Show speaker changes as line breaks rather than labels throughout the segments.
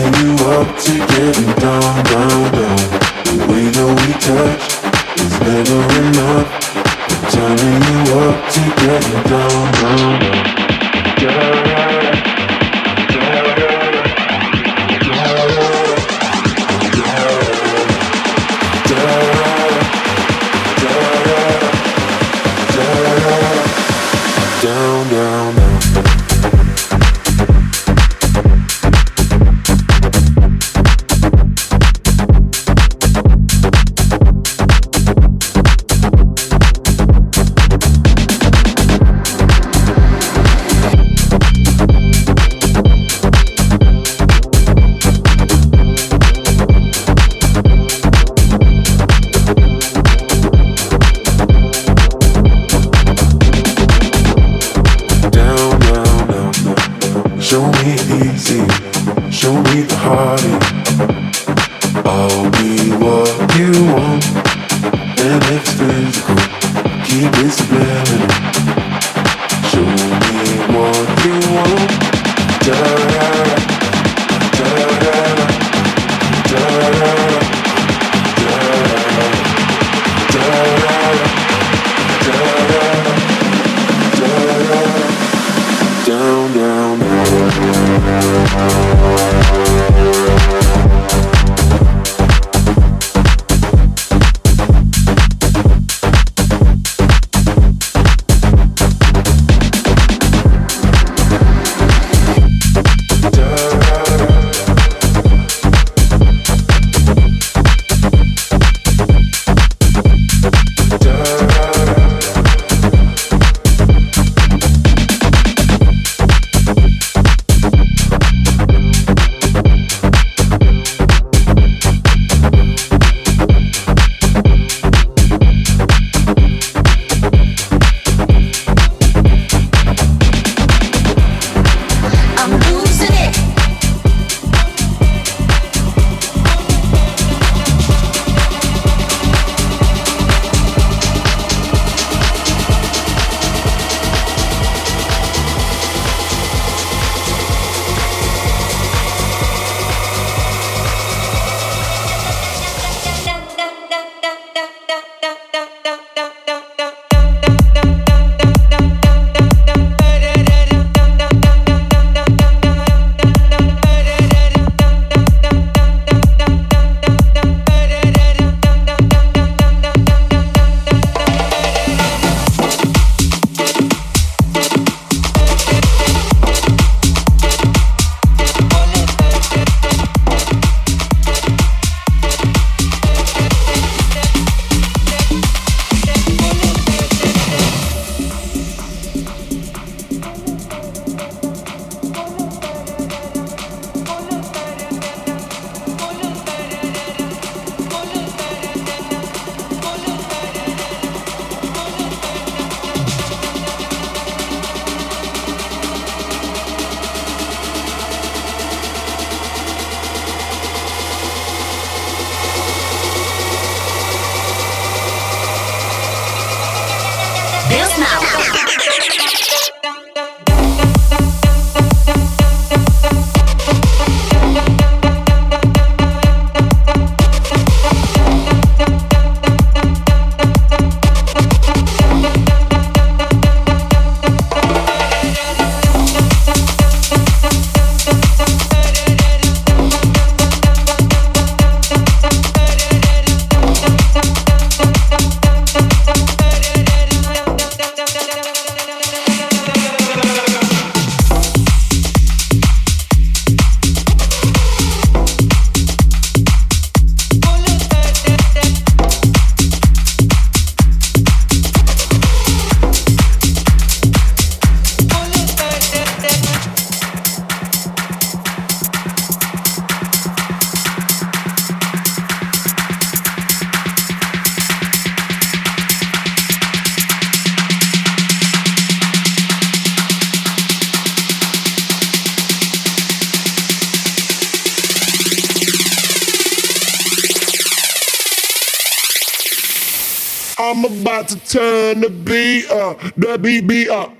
Setting you up to getting down, down, down. The way that we touch is never enough. I'm turning you up to getting down, down, down. Yeah.
I'm about to turn the beat up, the beat beat up.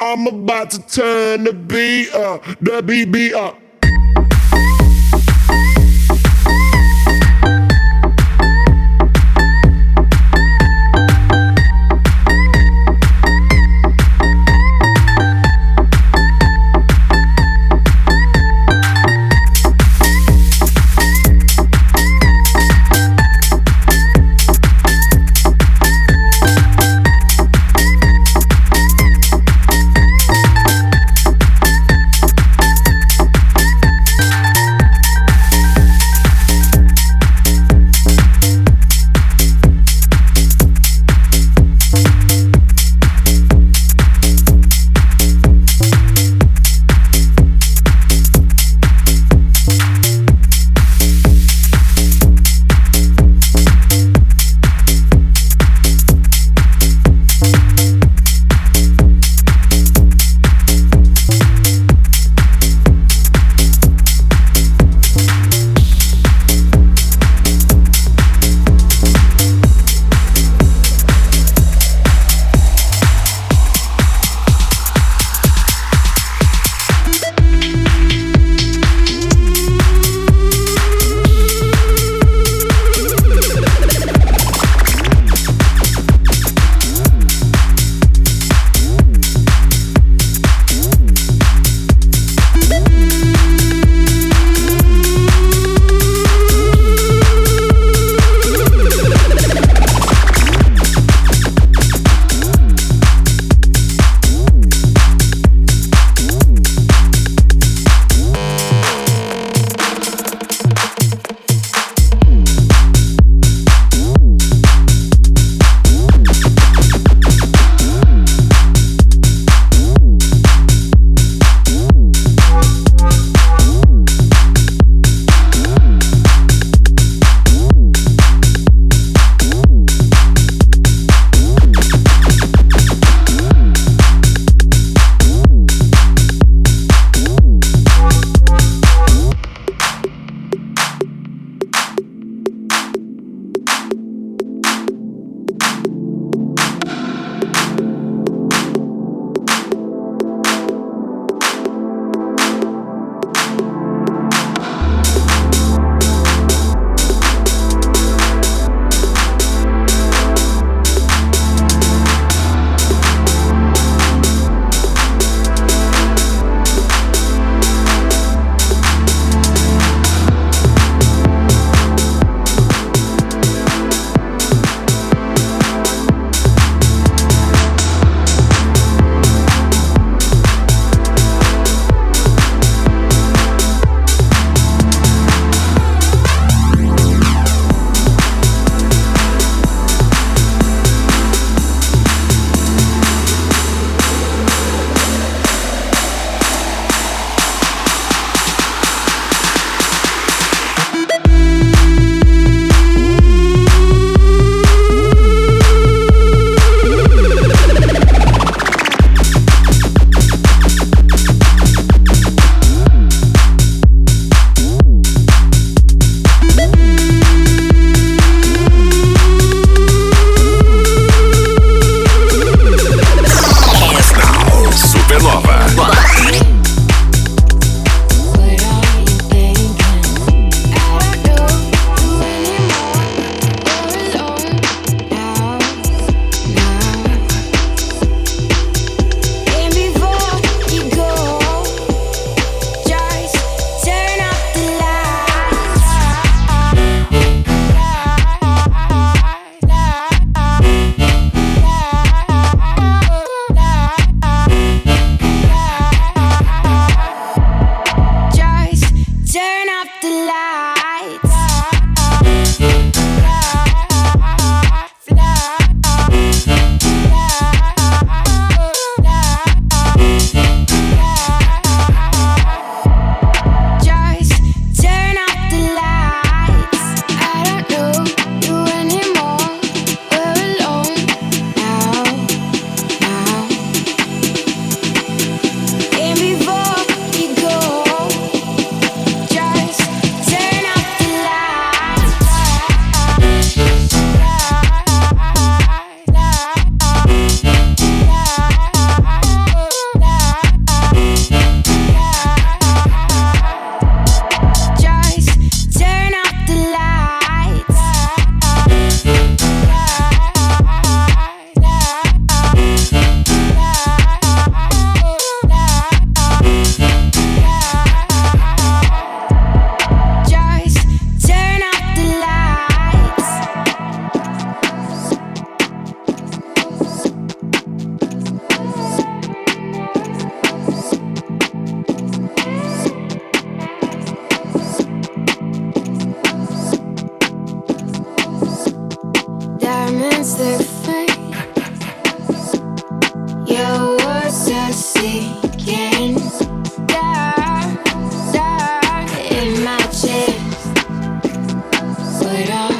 I'm about to turn the beat up, the beat up. it up.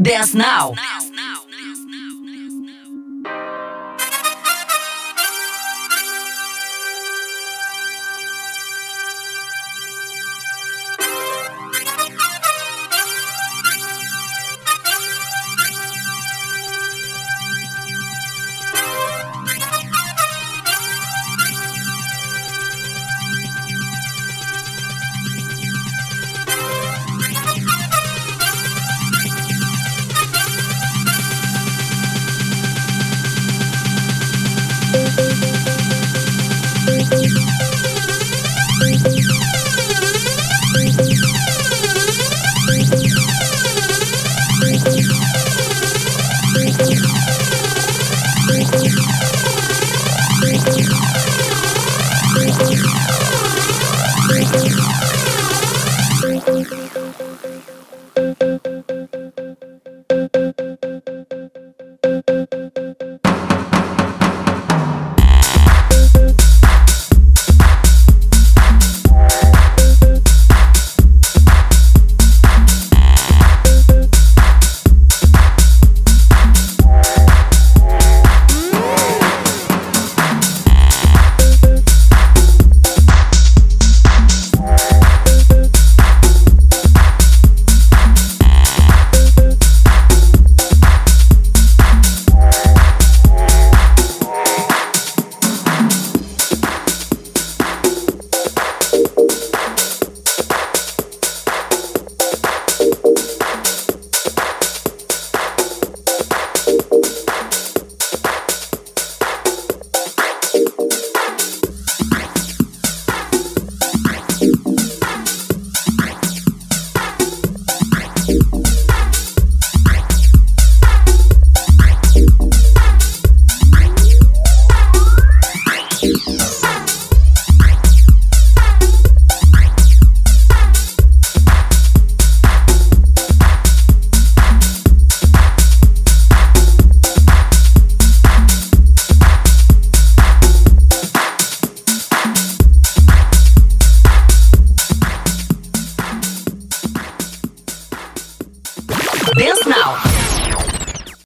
Dance Now. Dance now.